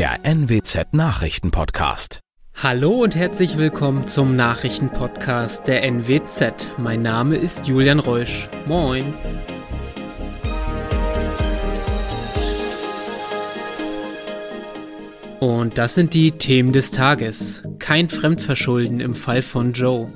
der NWZ Nachrichtenpodcast. Hallo und herzlich willkommen zum Nachrichtenpodcast der NWZ. Mein Name ist Julian Reusch. Moin. Und das sind die Themen des Tages. Kein Fremdverschulden im Fall von Joe.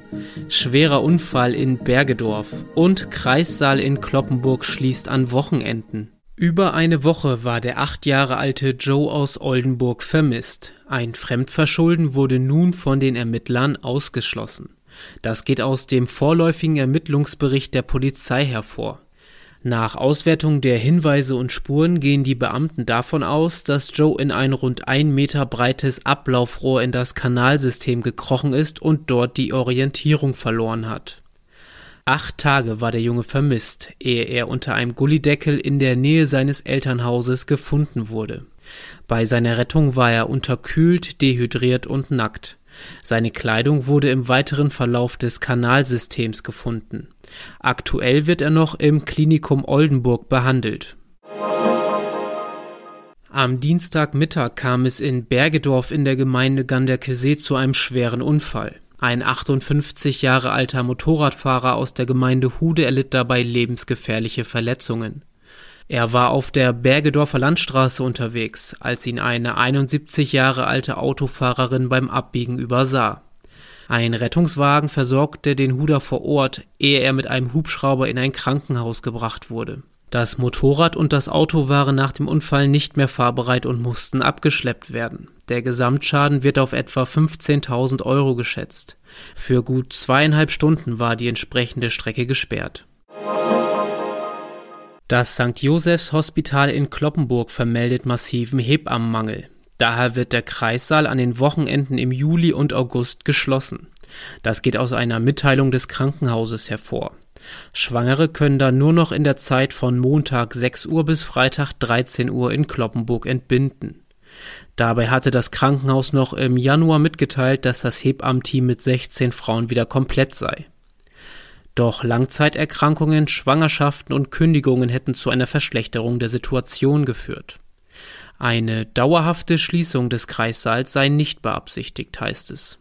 Schwerer Unfall in Bergedorf. Und Kreissaal in Kloppenburg schließt an Wochenenden. Über eine Woche war der acht Jahre alte Joe aus Oldenburg vermisst. Ein Fremdverschulden wurde nun von den Ermittlern ausgeschlossen. Das geht aus dem vorläufigen Ermittlungsbericht der Polizei hervor. Nach Auswertung der Hinweise und Spuren gehen die Beamten davon aus, dass Joe in ein rund ein Meter breites Ablaufrohr in das Kanalsystem gekrochen ist und dort die Orientierung verloren hat. Acht Tage war der Junge vermisst, ehe er unter einem Gullideckel in der Nähe seines Elternhauses gefunden wurde. Bei seiner Rettung war er unterkühlt, dehydriert und nackt. Seine Kleidung wurde im weiteren Verlauf des Kanalsystems gefunden. Aktuell wird er noch im Klinikum Oldenburg behandelt. Am Dienstagmittag kam es in Bergedorf in der Gemeinde Ganderkesee zu einem schweren Unfall. Ein 58 Jahre alter Motorradfahrer aus der Gemeinde Hude erlitt dabei lebensgefährliche Verletzungen. Er war auf der Bergedorfer Landstraße unterwegs, als ihn eine 71 Jahre alte Autofahrerin beim Abbiegen übersah. Ein Rettungswagen versorgte den Huder vor Ort, ehe er mit einem Hubschrauber in ein Krankenhaus gebracht wurde. Das Motorrad und das Auto waren nach dem Unfall nicht mehr fahrbereit und mussten abgeschleppt werden. Der Gesamtschaden wird auf etwa 15.000 Euro geschätzt. Für gut zweieinhalb Stunden war die entsprechende Strecke gesperrt. Das St. Josephs Hospital in Kloppenburg vermeldet massiven Hebammenmangel. Daher wird der Kreissaal an den Wochenenden im Juli und August geschlossen. Das geht aus einer Mitteilung des Krankenhauses hervor. Schwangere können dann nur noch in der Zeit von Montag 6 Uhr bis Freitag 13 Uhr in Kloppenburg entbinden. Dabei hatte das Krankenhaus noch im Januar mitgeteilt, dass das Hebammenteam mit 16 Frauen wieder komplett sei. Doch Langzeiterkrankungen, Schwangerschaften und Kündigungen hätten zu einer Verschlechterung der Situation geführt. Eine dauerhafte Schließung des Kreissaals sei nicht beabsichtigt, heißt es.